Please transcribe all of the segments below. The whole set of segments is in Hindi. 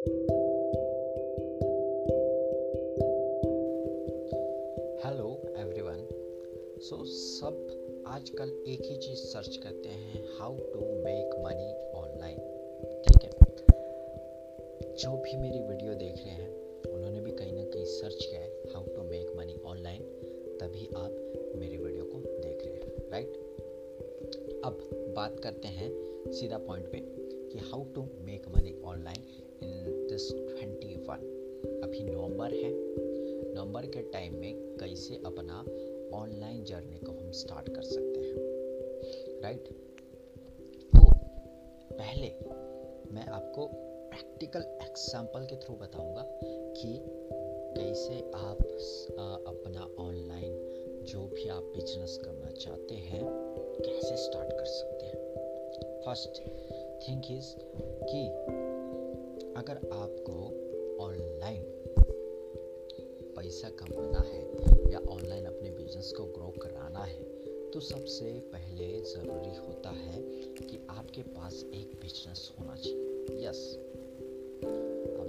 हेलो एवरीवन सो सब आजकल एक ही चीज़ सर्च करते हैं how to make money online ठीक है? जो भी मेरी वीडियो देख रहे हैं, उन्होंने भी कहीं ना कहीं सर्च किया है how to make money online तभी आप मेरी वीडियो को देख रहे हैं राइट अब बात करते हैं सीधा पॉइंट पे कि how to make money online this twenty one अभी नवंबर है। नवंबर के टाइम में कैसे अपना ऑनलाइन जर्नी को हम स्टार्ट कर सकते हैं। राइट तो पहले मैं आपको प्रैक्टिकल एग्जांपल के थ्रू बताऊँगा कि कैसे आप अपना ऑनलाइन जो भी आप बिज़नेस करना चाहते हैं, कैसे स्टार्ट कर सकते हैं। फ़र्स्ट थिंक इज़ कि अगर आपको ऑनलाइन पैसा कमाना है या ऑनलाइन अपने बिज़नेस को ग्रो कराना है तो सबसे पहले ज़रूरी होता है कि आपके पास एक बिज़नेस होना चाहिए। यस अब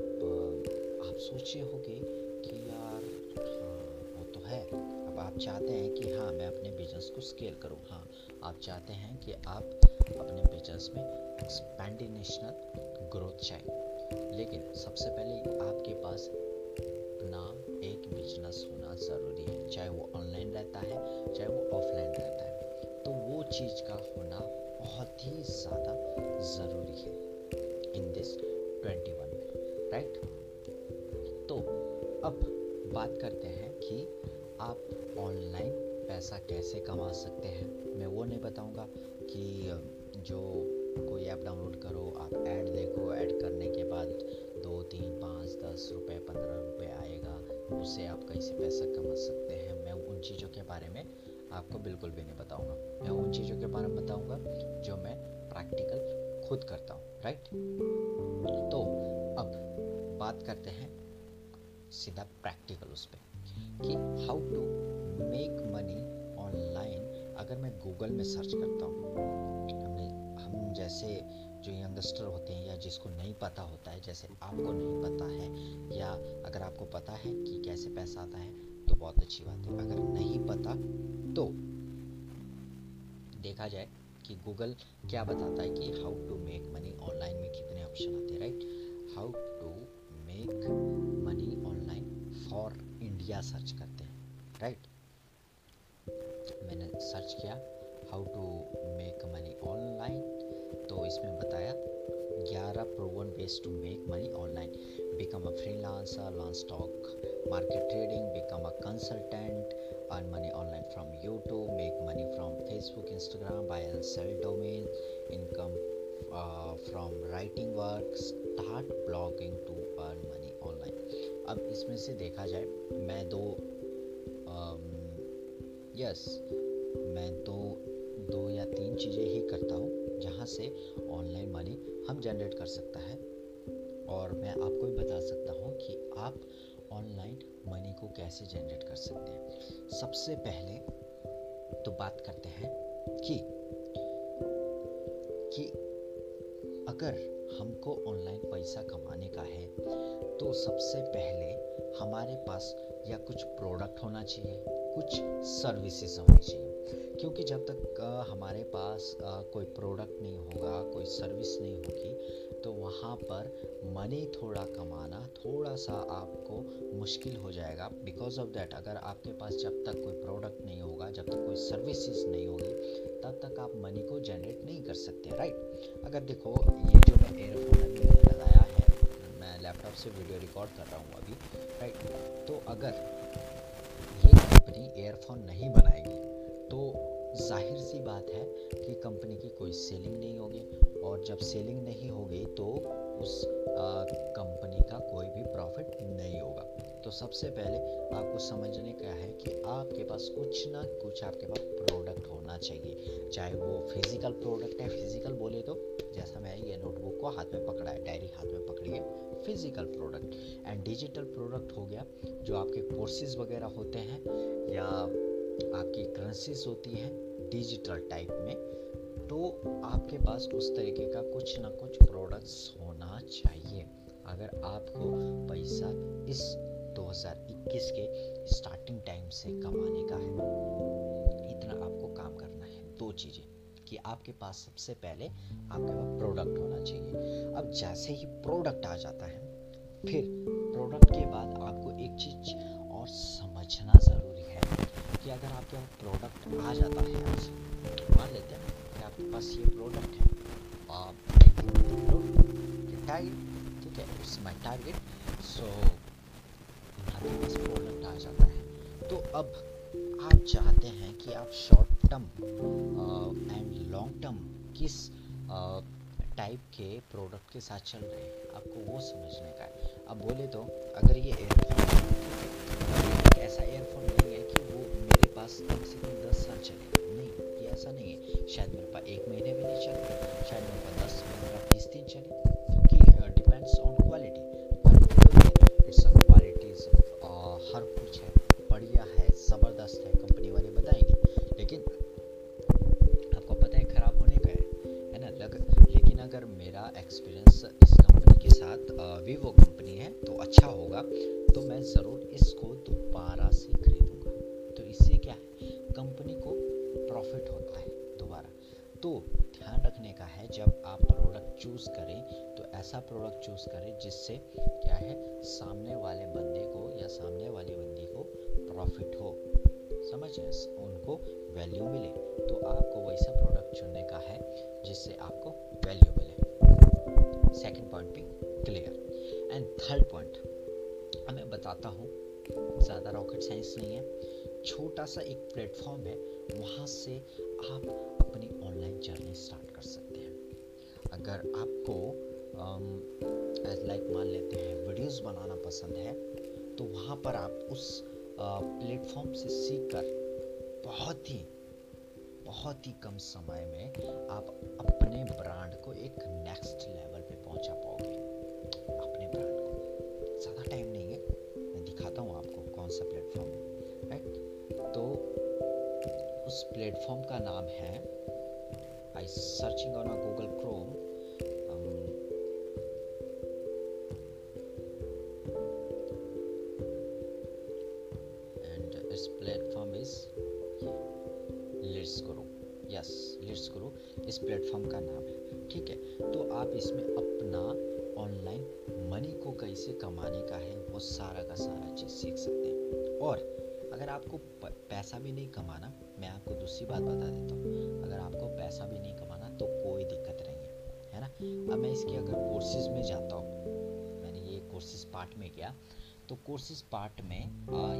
आप सोचे होंगे कि यार हाँ वो तो है। अब आप चाहते हैं कि हाँ मैं अपने बिज़नेस को स्केल करूँ। हाँ आप चाहते हैं कि आप अपने बिज़नेस में एक्सपेंडिनेशनल ग्रोथ चाहिए। लेकिन सबसे पहले आपके पास अपना एक बिज़नेस होना ज़रूरी है। चाहे वो ऑनलाइन रहता है, चाहे वो ऑफलाइन रहता है। तो वो चीज़ का होना बहुत ही ज़्यादा ज़रूरी है in this twenty one right तो अब बात करते हैं कि आप ऑनलाइन पैसा कैसे कमा सकते हैं। मैं वो नहीं बताऊँगा कि जो कोई ऐप डाउनलोड करो बाद दो, तीन, पाँच, दस रुपये पंद्रह रुपये आएगा, उससे आप कैसे पैसा कमा सकते हैं? मैं उन चीज़ों के बारे में आपको बिल्कुल भी नहीं बताऊँगा। मैं उन चीज़ों के बारे में बताऊँगा जो मैं प्रैक्टिकल खुद करता हूँ राइट तो अब बात करते हैं सीधा प्रैक्टिकल उस पर कि how to make money online अगर मैं गूगल में सर्च करता हूँ हम जैसे जो यंगस्टर होते हैं या जिसको नहीं पता होता है, जैसे आपको नहीं पता है, या अगर आपको पता है कि कैसे पैसा आता है तो बहुत अच्छी बात है। अगर नहीं पता तो देखा जाए कि गूगल क्या बताता है कि how to make money online में कितने ऑप्शन आते हैं right how to make money online for India search करते हैं राइट मैंने सर्च किया how to make money online तो इसमें बताया 11 proven ways to make money online become a freelancer launch stock market trading become a consultant earn money online from YouTube make money from Facebook Instagram buy and sell domain income from writing work start blogging to earn money online अब इसमें से देखा जाए मैं दो यस um, yes, मैं दो दो या तीन चीज़ें ही करता हूँ। जहाँ से ऑनलाइन मनी हम जनरेट कर सकता है। और मैं आपको भी बता सकता हूँ कि आप ऑनलाइन मनी को कैसे जनरेट कर सकते हैं। सबसे पहले तो बात करते हैं कि कि अगर हमको ऑनलाइन पैसा कमाने का है तो सबसे पहले हमारे पास या कुछ प्रोडक्ट होना चाहिए, कुछ सर्विसेज़ होनी चाहिए। क्योंकि जब तक हमारे पास कोई प्रोडक्ट नहीं होगा, कोई सर्विस नहीं होगी तो वहाँ पर मनी थोड़ा कमाना थोड़ा सा आपको मुश्किल हो जाएगा। बिकॉज़ ऑफ़ दैट अगर आपके पास जब तक कोई प्रोडक्ट नहीं होगा, जब तक कोई सर्विसेज़ नहीं होगी, तब तक आप मनी को जनरेट नहीं कर सकते राइट अगर देखो, ये जो मैं एयरफोन अभी मैंने लगाया है, मैं लैपटॉप से वीडियो रिकॉर्ड कर रहा हूँ अभी राइट तो अगर ये कंपनी एयरफोन नहीं बनाएगी तो ज़ाहिर सी बात है कि कंपनी की कोई सेलिंग नहीं होगी और जब सेलिंग नहीं होगी तो उस कंपनी का कोई भी प्रॉफिट नहीं होगा। तो सबसे पहले आपको समझने का है कि आपके पास कुछ ना कुछ आपके पास प्रोडक्ट होना चाहिए। चाहे वो फ़िज़िकल प्रोडक्ट है फ़िज़िकल बोले तो जैसा मैं ये नोटबुक को हाथ में पकड़ा है डायरी हाथ में पकड़ी है physical product and digital product हो गया, जो आपके कोर्सेज वगैरह होते हैं, या आपकी करेंसीज होती हैं डिजिटल टाइप में तो आपके पास उस तरीके का कुछ ना कुछ प्रोडक्ट्स होना चाहिए। अगर आपको पैसा इस 2021 के स्टार्टिंग टाइम से कमाने का है, इतना आपको काम करना है। दो चीज़ें, कि आपके पास सबसे पहले आपके पास प्रोडक्ट होना चाहिए। अब जैसे ही प्रोडक्ट आ जाता है, फिर प्रोडक्ट के बाद आपको एक चीज़ और समझना ज़रूरी है। कि अगर आपके यहाँ प्रोडक्ट आ जाता है मान लेते हैं कि आपके पास ये प्रोडक्ट है आप टारगेट ठीक है इट्स माय टारगेट सो आपके पास प्रोडक्ट आ जाता है। तो अब आप चाहते हैं कि आप short term and long term किस टाइप uh, के प्रोडक्ट के साथ चल रहे हैं आपको वो समझने का है। अब बोले तो अगर ये एयरफोन ऐसा एयरफोन मेरे पास कम से कम दस साल चलेगा नहीं, ये ऐसा नहीं है। शायद मेरे पास एक महीने भी नहीं चले। शायद मेरे पास दस पंद्रह बीस दिन चले। क्योंकि डिपेंड्स ऑन क्वालिटी क्वालिटीज हर कुछ है। बढ़िया है, ज़बरदस्त है कंपनी वाले बताएँगे। लेकिन, आपको पता है, ख़राब होने का है। है ना? लग, लेकिन अगर मेरा एक्सपीरियंस इस कंपनी के साथ वीवो कंपनी है तो अच्छा होगा। तो मैं ज़रूर इसको ऐसा प्रोडक्ट चूज़ करें जिससे क्या है, सामने वाले बंदे को या सामने वाली बंदी को प्रॉफिट हो। समझ उनको वैल्यू मिले। तो आपको वैसा प्रोडक्ट चुनने का है जिससे आपको वैल्यू मिले। सेकंड पॉइंट भी क्लियर एंड थर्ड पॉइंट मैं बताता हूँ, ज़्यादा रॉकेट साइंस नहीं है। छोटा सा एक प्लेटफॉर्म है, वहाँ से आप अपनी ऑनलाइन जर्नी स्टार्ट कर सकते हैं। अगर आपको लाइक मान लेते हैं वीडियोस बनाना पसंद है तो वहाँ पर आप उस प्लेटफॉर्म से सीख कर बहुत ही बहुत ही कम समय में आप अपने ब्रांड को एक नेक्स्ट लेवल पे पहुँचा पाओगे। अपने ब्रांड को। ज़्यादा टाइम नहीं है। मैं दिखाता हूँ आपको कौन सा प्लेटफॉर्म है राइट तो उस प्लेटफॉर्म का नाम है I searching on a Google Chrome platform का नाम है, ठीक है? तो आप इसमें अपना ऑनलाइन मनी को कैसे कमाने का है, वो सारा का सारा चीज़ सीख सकते हैं। और अगर आपको पैसा भी नहीं कमाना, मैं आपको दूसरी बात बता देता हूँ, अगर आपको पैसा भी नहीं कमाना तो कोई दिक्कत नहीं है है ना? अब मैं इसके अगर कोर्सेज में जाता हूँ, मैंने ये कोर्सेज पार्ट में किया तो कोर्सेज पार्ट में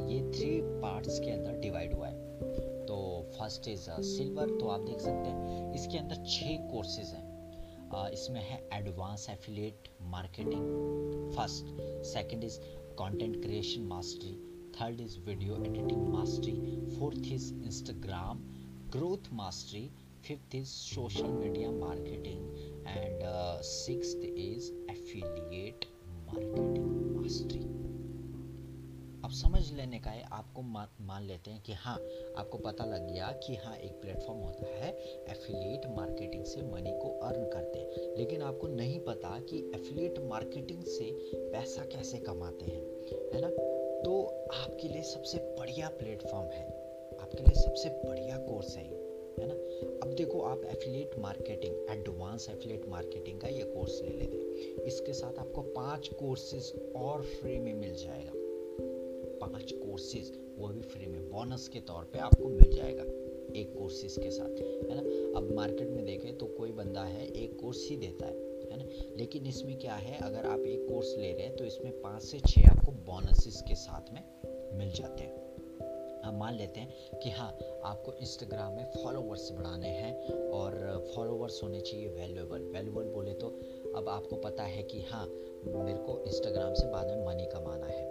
ये थ्री पार्ट्स के अंदर डिवाइड हुआ है। तो फ़र्स्ट इज़ सिल्वर तो आप देख सकते हैं, इसके अंदर छः कोर्सेज हैं। इसमें है advance affiliate marketing first second is content creation mastery third is video editing mastery fourth is Instagram growth mastery fifth is social media marketing and six is affiliate marketing mastery समझ लेने का है, आपको मान लेते हैं कि हाँ आपको पता लग गया कि हाँ एक प्लेटफॉर्म होता है एफिलिएट मार्केटिंग से मनी को अर्न करते हैं। लेकिन आपको नहीं पता कि एफिलिएट मार्केटिंग से पैसा कैसे कमाते हैं, है ना? तो आपके लिए सबसे बढ़िया प्लेटफॉर्म है, आपके लिए सबसे बढ़िया कोर्स है है ना? अब देखो, आप affiliate marketing advance affiliate marketing का ये कोर्स ले लेते हैं। इसके साथ आपको पाँच कोर्सेज और फ्री में मिल जाएगा। पाँच कोर्सेज वो भी फ्री में बोनस के तौर पे आपको मिल जाएगा, एक कोर्सेज के साथ, है ना? अब मार्केट में देखें तो कोई बंदा है, एक कोर्स ही देता है है ना? लेकिन इसमें क्या है, अगर आप एक कोर्स ले रहे हैं तो इसमें पाँच से छः आपको बोनसेस के साथ में मिल जाते हैं। हम मान लेते हैं कि हाँ आपको इंस्टाग्राम में फॉलोवर्स बढ़ाने हैं और फॉलोवर्स होने चाहिए वैल्यूएबल वैल्यूएबल बोले तो अब आपको पता है कि हाँ मेरे को इंस्टाग्राम से बाद में मनी कमाना है।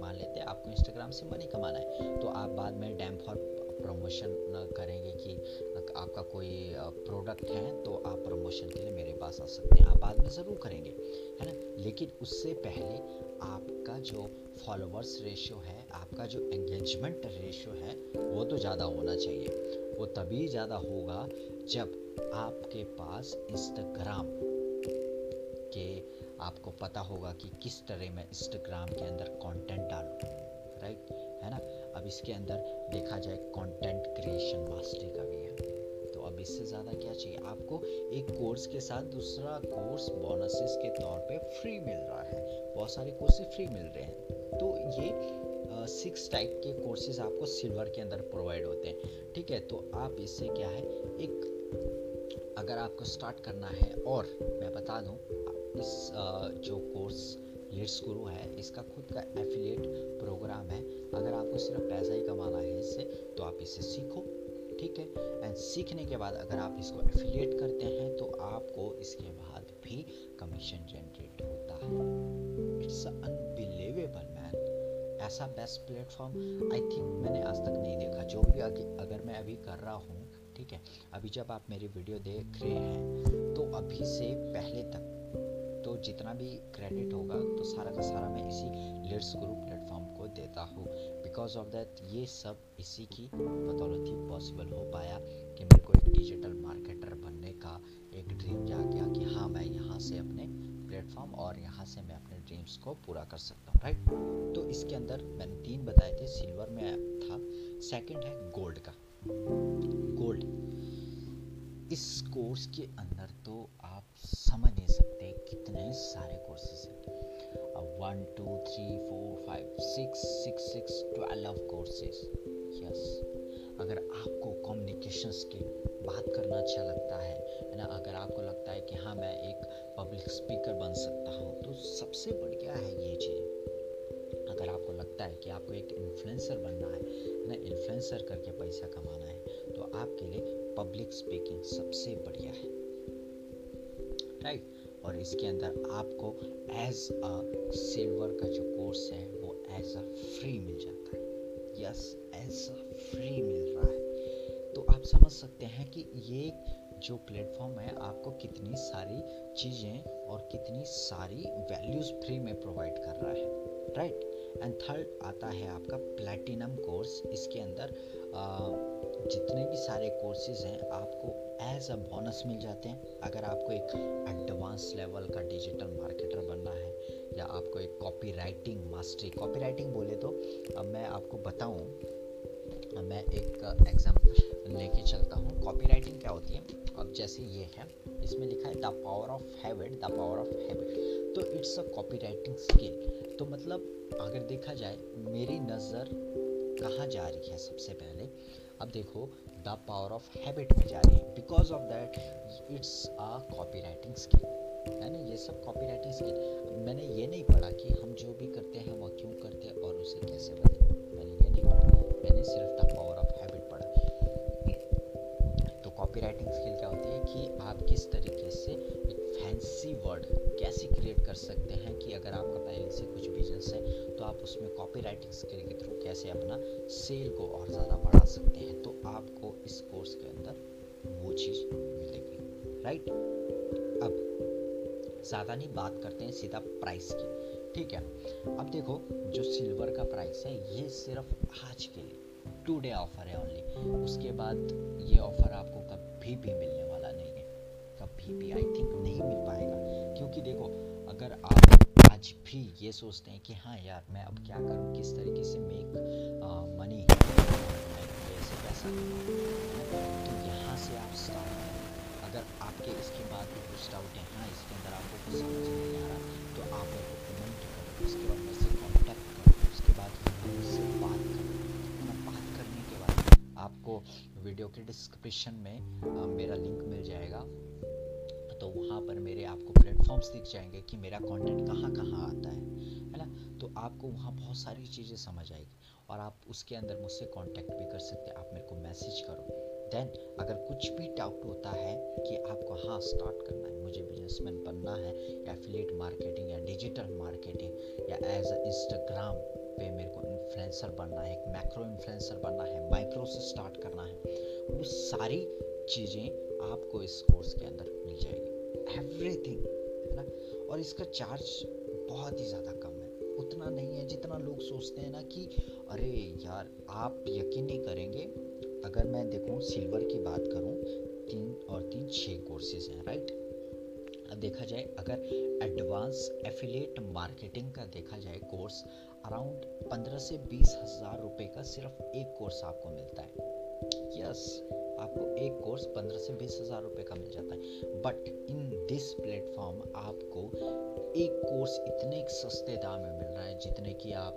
मान लेते हैं आपको इंस्टाग्राम से मनी कमाना है तो आप बाद में डैम फॉर प्रमोशन करेंगे कि आपका कोई प्रोडक्ट है तो आप प्रमोशन के लिए मेरे पास आ सकते हैं, आप बाद में ज़रूर करेंगे, है ना? लेकिन उससे पहले आपका जो फॉलोअर्स रेशियो है, आपका जो एंगेजमेंट रेशियो है, वो तो ज़्यादा होना चाहिए, वो तभी ज़्यादा होगा जब आपके पास इंस्टाग्राम के आपको पता होगा कि किस तरह मैं इंस्टाग्राम के अंदर कंटेंट डालूँ राइट है ना? अब इसके अंदर देखा जाए कंटेंट क्रिएशन मास्टरी का भी है। तो अब इससे ज़्यादा क्या चाहिए? आपको एक कोर्स के साथ दूसरा कोर्स बोनसेस के तौर पे फ्री मिल रहा है। बहुत सारे कोर्सेज फ्री मिल रहे हैं। तो ये सिक्स टाइप के कोर्सेज आपको सिल्वर के अंदर प्रोवाइड होते हैं। ठीक है? तो आप इससे क्या है? एक, अगर आपको स्टार्ट करना है और मैं बता दूँ इस जो कोर्स लीड्स गुरु है, इसका खुद का एफिलिएट प्रोग्राम है। अगर आपको सिर्फ़ पैसा ही कमाना है इससे तो आप इसे सीखो, ठीक है? एंड सीखने के बाद अगर आप इसको एफिलिएट करते हैं तो आपको इसके बाद भी कमीशन जनरेट होता है। इट्स अनबिलीवेबल मैन ऐसा बेस्ट प्लेटफॉर्म आई थिंक मैंने आज तक नहीं देखा। जो भी अगर मैं अभी कर रहा हूँ, ठीक है? अभी जब आप मेरी वीडियो देख रहे हैं तो अभी से पहले तक तो जितना भी क्रेडिट होगा तो सारा का सारा मैं इसी लेट्स ग्रुप प्लेटफॉर्म को देता हूँ। बिकॉज़ ऑफ़ दैट ये सब इसी की बदौलत ही पॉसिबल हो पाया कि मेरे को एक डिजिटल मार्केटर बनने का एक ड्रीम जा गया कि हाँ मैं यहाँ से अपने प्लेटफॉर्म और यहाँ से मैं अपने ड्रीम्स को पूरा कर सकता हूँ राइट तो इसके अंदर मैंने तीन बताए थे। सिल्वर में था। सेकंड है गोल्ड का। गोल्ड इस कोर्स के अंदर कोर्सेज हैं one two three four five six six six twelve courses yes अगर आपको कम्युनिकेशन स्किल बात करना अच्छा लगता है ना? अगर आपको लगता है कि हाँ मैं एक पब्लिक स्पीकर बन सकता हूँ तो सबसे बढ़िया है ये चीज़। अगर आपको लगता है कि आपको एक इन्फ्लुएंसर बनना है ना? इन्फ्लुएंसर करके पैसा कमाना है तो आपके लिए पब्लिक स्पीकिंग सबसे बढ़िया है। राइट और इसके अंदर आपको एज अ सिल्वर का जो कोर्स है वो एज अ फ्री मिल जाता है। यस एज अ फ्री मिल रहा है। तो आप समझ सकते हैं कि ये जो प्लेटफॉर्म है आपको कितनी सारी चीज़ें और कितनी सारी वैल्यूज़ फ्री में प्रोवाइड कर रहा है। राइट एंड थर्ड आता है आपका प्लेटिनम कोर्स इसके अंदर आ, जितने भी सारे कोर्सेज हैं, आपको एज अ बोनस मिल जाते हैं। अगर आपको एक एडवांस लेवल का डिजिटल मार्केटर बनना है, या आपको एक copy writing mastery copy writing बोले तो अब मैं आपको बताऊँ मैं एक एग्ज़ाम्पल लेके चलता हूँ। कॉपी राइटिंग क्या होती है? अब जैसे ये है, इसमें लिखा है the power of habit the power of habit तो it's a copy writing skill तो मतलब अगर देखा जाए, मेरी नज़र कहाँ जा रही है सबसे पहले? अब देखो द पावर ऑफ़ हैबिट में जा रही है। Because of that it's a copy writing skill है ना? ये सब कॉपी राइटिंग स्किल मैंने ये नहीं पढ़ा कि हम जो भी करते हैं वह क्यों करते हैं और उसे कैसे बने मैंने ये नहीं पढ़ा। मैंने सिर्फ़ द पावर ऑफ़ हैबिट पढ़ा। तो कॉपी राइटिंग स्किल क्या होती है कि आप किस फैंसी वर्ड कैसे क्रिएट कर सकते हैं कि अगर आपका पहले से कुछ बिज़नेस है तो आप उसमें कॉपी राइटिंग स्किल के थ्रू कैसे अपना सेल को और ज़्यादा बढ़ा सकते हैं तो आपको इस कोर्स के अंदर वो चीज़ मिलेगी राइट अब ज़्यादा नहीं, बात करते हैं सीधा प्राइस की, ठीक है? अब देखो, जो सिल्वर का प्राइस है, ये सिर्फ़ आज के लिए टू डे ऑफ़र है ओनली उसके बाद ये ऑफ़र आपको कभी भी मिलने वाला नहीं है, कभी भी आई थिंक नहीं मिल क्योंकि देखो अगर आप आज भी ये सोचते हैं कि हाँ यार मैं अब क्या करूँ? किस तरीके से मेक मनी कैसे पैसा तो यहाँ से आप स्टार्ट करें। अगर आपके इसके बाद भी कुछ डाउट है हाँ इसके अंदर आपको कुछ समझ नहीं आ रहा तो आप मेरे को कमेंट करो उसके बाद मेरे से कॉन्टैक्ट करो उसके बाद मुझसे बात करो। बात करने के बाद आपको वीडियो के डिस्क्रिप्शन में आ, मेरा लिंक मिल जाएगा। तो वहाँ पर मेरे आपको प्लेटफॉर्म्स दिख जाएँगे कि मेरा कंटेंट कहाँ कहाँ आता है है ना? तो आपको वहाँ बहुत सारी चीज़ें समझ आएगी और आप उसके अंदर मुझसे कांटेक्ट भी कर सकते हैं। आप मेरे को मैसेज करो। देन अगर कुछ भी डाउट होता है कि आपको हाँ स्टार्ट करना है, मुझे बिजनेसमैन बनना है, या एफिलेट मार्केटिंग या डिजिटल मार्केटिंग या एज अ इंस्टाग्राम पे मेरे को इन्फ्लुएंसर बनना है, एक मैक्रो इन्फ्लुएंसर बनना है माइक्रो से स्टार्ट करना है, वो सारी चीज़ें आपको इस कोर्स के अंदर एवरीथिंग है ना? और इसका चार्ज बहुत ही ज़्यादा कम है। उतना नहीं है जितना लोग सोचते हैं ना कि, अरे यार, आप यकीन नहीं करेंगे, अगर मैं देखूँ सिल्वर की बात करूँ, तीन और तीन छः कोर्सेज हैं राइट अब देखा जाए, अगर एडवांस एफिलेट मार्केटिंग का देखा जाए कोर्स अराउंड पंद्रह से बीस हज़ार रुपये का सिर्फ़ एक कोर्स आपको मिलता है। यस आपको एक कोर्स पंद्रह से बीस हज़ार रुपये का मिल जाता है। बट इन दिस प्लेटफॉर्म आपको एक कोर्स इतने सस्ते दाम में मिल रहा है, जितने कि आप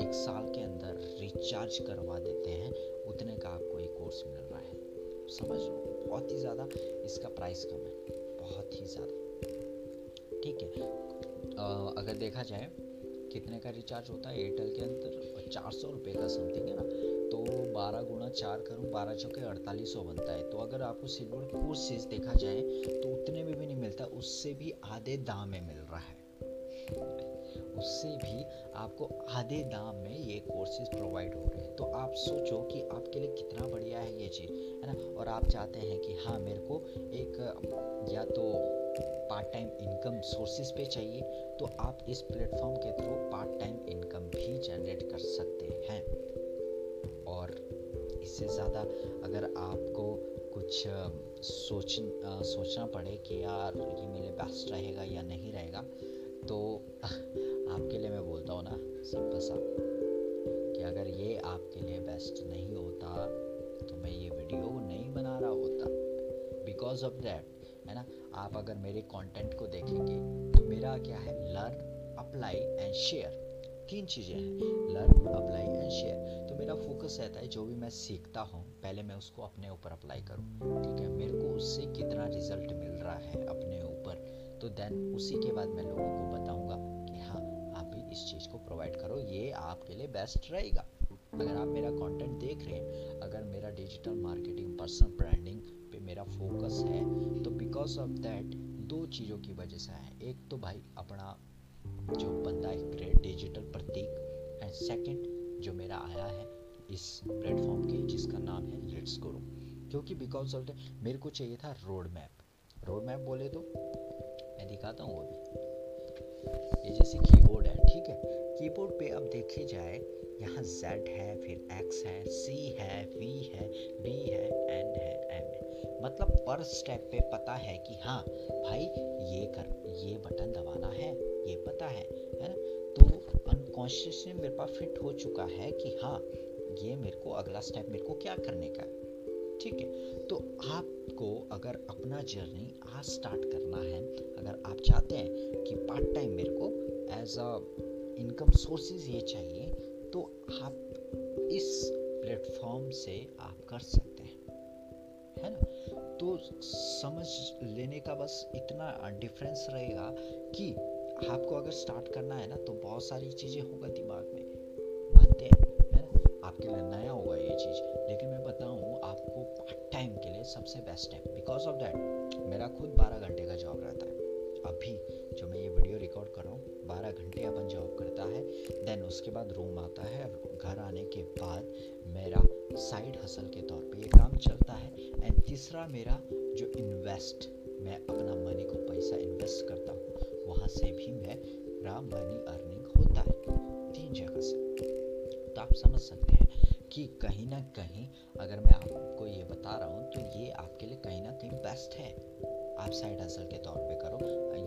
एक साल के अंदर रिचार्ज करवा देते हैं, उतने का आपको एक कोर्स मिल रहा है। समझ लो बहुत ही ज़्यादा इसका प्राइस कम है। बहुत ही ज़्यादा। ठीक है। अगर देखा जाए, कितने का रिचार्ज होता है? एयरटेल के अंदर चार सौ रुपये का समथिंग है ना तो बारह गुना चार करूँ, बारह चौके अड़तालीस सौ बनता है। तो अगर आपको सिल्वर कोर्सेज देखा जाए तो उतने में भी नहीं मिलता, उससे भी आधे दाम में मिल रहा है। उससे भी आपको आधे दाम में ये कोर्सेज प्रोवाइड हो रहे हैं। तो आप सोचो कि आपके लिए कितना बढ़िया है ये चीज़, है ना? और आप चाहते हैं कि हाँ मेरे को एक, या तो पार्ट टाइम इनकम सोर्सेज पे चाहिए तो आप इस प्लेटफॉर्म के थ्रू पार्ट टाइम इनकम भी जनरेट कर सकते हैं। और इससे ज़्यादा अगर आपको कुछ सोच सोचना पड़े कि यार ये मेरे बेस्ट रहेगा या नहीं रहेगा तो आपके लिए मैं बोलता हूँ ना, सिंपल सा, कि अगर ये आपके लिए बेस्ट नहीं होता तो मैं ये वीडियो नहीं बना रहा होता। बिकॉज़ ऑफ़ दैट है ना? आप अगर मेरे कंटेंट को देखेंगे तो मेरा क्या है? लर्न अप्लाई एंड शेयर तीन चीज़ें हैं। लर्न अप्लाई एंड शेयर तो मेरा फोकस रहता है, जो भी मैं सीखता हूँ, पहले मैं उसको अपने ऊपर अप्लाई करूँ। ठीक है? मेरे को उससे कितना रिज़ल्ट मिल रहा है अपने ऊपर? तो देन उसी के बाद मैं लोगों को बताऊँगा कि हाँ आप भी इस चीज़ को प्रोवाइड करो। ये आपके लिए बेस्ट रहेगा। अगर आप मेरा कंटेंट देख रहे हैं, अगर मेरा डिजिटल मार्केटिंग पर्सनल ब्रांडिंग मेरा फोकस है तो बिकॉज़ ऑफ़ दैट दो चीज़ों की वजह से है एक तो भाई, अपना जो बंदा है great digital Pratik and second जो मेरा आया है इस प्लेटफॉर्म के, जिसका नाम है लेट्स गुरु क्योंकि बिकॉज़ ऑफ़ मेरे को चाहिए था रोड मैप रोड मैप बोले तो मैं दिखाता हूँ अभी ये जैसे कीबोर्ड है, ठीक है? कीबोर्ड पे अब देखे जाए, यहाँ Z है, फिर X है, C है, V है B है, N है, M है। मतलब पर स्टेप पे पता है कि हाँ भाई, ये कर, ये बटन दबाना है, ये पता है है ना? तो अनकॉन्शियसली मेरे पास फिट हो चुका है कि हाँ ये मेरे को अगला स्टेप मेरे को क्या करने का है, ठीक है? तो आपको अगर अपना जर्नी आज स्टार्ट करना है एज अ इनकम सोर्सेज ये चाहिए तो आप इस प्लेटफॉर्म से आप कर सकते हैं। है ना? तो समझ लेने का बस इतना डिफरेंस रहेगा कि आपको अगर स्टार्ट करना है ना तो बहुत सारी चीज़ें होगा दिमाग में। हैं, है ना? आपके लिए नया होगा ये चीज़। लेकिन मैं बताऊँ, आपको पार्ट टाइम के लिए सबसे बेस्ट है। बिकॉज़ ऑफ़ दैट मेरा खुद बारह घंटे का जॉब रहता है। अभी बारह घंटे अपन जॉब करता है देन उसके बाद रूम आता है घर आने के बाद मेरा साइड हसल के तौर पे ये काम चलता है एंड तीसरा मेरा जो इन्वेस्ट मैं अपना मनी को पैसा इन्वेस्ट करता हूँ, वहाँ से भी मेरा मनी अर्निंग होता है, तीन जगह से। तो आप समझ सकते हैं कि कहीं ना कहीं अगर मैं आपको ये बता रहा हूँ तो ये आपके लिए कहीं ना कहीं बेस्ट है। आप साइड हसल के तौर पे करो,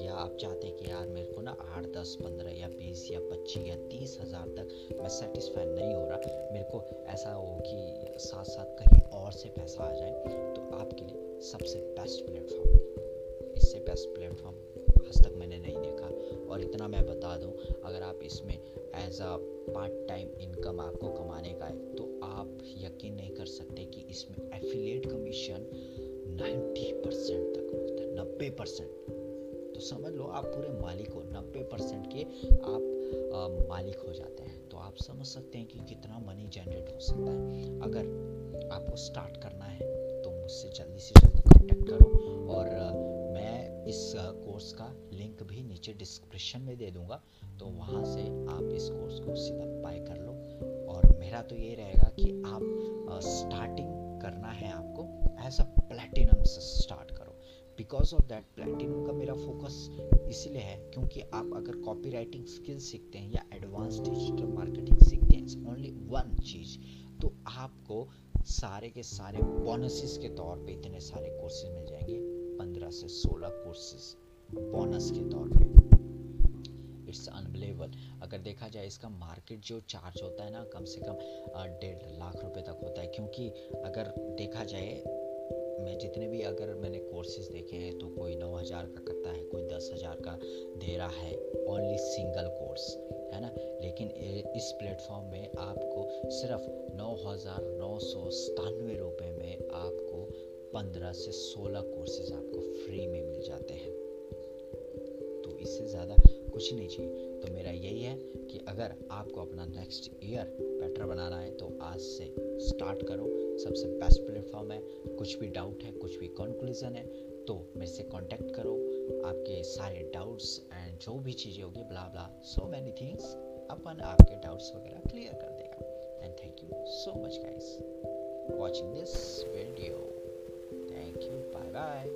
या आप चाहते हैं कि यार मेरे को ना आठ, दस, पंद्रह या बीस या पच्चीस या तीस हज़ार तक मैं सेटिस्फाई नहीं हो रहा, मेरे को ऐसा हो कि साथ साथ कहीं और से पैसा आ जाए तो आपके लिए सबसे बेस्ट प्लेटफॉर्म इससे बेस्ट प्लेटफॉर्म आज तक मैंने नहीं देखा। और इतना मैं बता दूँ, अगर आप इसमें as a part time income आपको कमाने का है तो आप यकीन नहीं कर सकते कि इसमें एफिलिएट कमीशन 90 परसेंट तक नब्बे परसेंट। तो समझ लो आप पूरे मालिक हो नब्बे परसेंट के आप आ, मालिक हो जाते हैं। तो आप समझ सकते हैं कि कितना मनी जनरेट हो सकता है। अगर आपको स्टार्ट करना है तो मुझसे जल्दी से जल्दी कांटेक्ट करो और आ, मैं इस कोर्स का लिंक भी नीचे डिस्क्रिप्शन में दे दूँगा। तो वहाँ से आप इस कोर्स को सीधा बाय कर लो और मेरा तो ये रहेगा कि आप आ, स्टार्टिंग करना है आपको एज अ प्लेटिनम से स्टार्ट करो। बिकॉज़ ऑफ़ दैट प्लेटिनम का मेरा फोकस इसलिए है क्योंकि आप अगर कॉपी राइटिंग स्किल सीखते हैं या एडवांस डिजिटल मार्केटिंग सीखते हैं ओनली वन चीज़। तो आपको सारे के सारे बोनसेस के तौर पे इतने सारे कोर्सेज मिल जाएँगे, पंद्रह से सोलह कोर्सेज बोनस के तौर पे। इट्स अनबिलेबल अगर देखा जाए इसका मार्केट जो चार्ज होता है ना, कम से कम डेढ़ लाख रुपए तक होता है। क्योंकि अगर देखा जाए मैं जितने भी अगर मैंने कोर्सेज देखे हैं तो कोई नौ हज़ार का करता है, कोई दस हज़ार का दे रहा है ओनली सिंगल कोर्स है ना? लेकिन इस प्लेटफॉर्म में आपको सिर्फ़ नौ हज़ार नौ सौ सतानवे रुपये में आपको पंद्रह से सोलह कोर्सेज आपको फ्री में मिल जाते हैं। तो इससे ज़्यादा कुछ नहीं चाहिए। तो मेरा यही है कि अगर आपको अपना नेक्स्ट ईयर बेटर बनाना है तो आज से स्टार्ट करो। सबसे बेस्ट प्लेटफॉर्म है। कुछ भी डाउट है, कुछ भी कंक्लूजन है तो मेरे से कांटेक्ट करो। आपके सारे डाउट्स एंड जो भी चीज़ें होगी blah blah so many things अपन आपके डाउट्स वगैरह क्लियर कर देगा। And thank you so much guys watching this video thank you. Bye bye.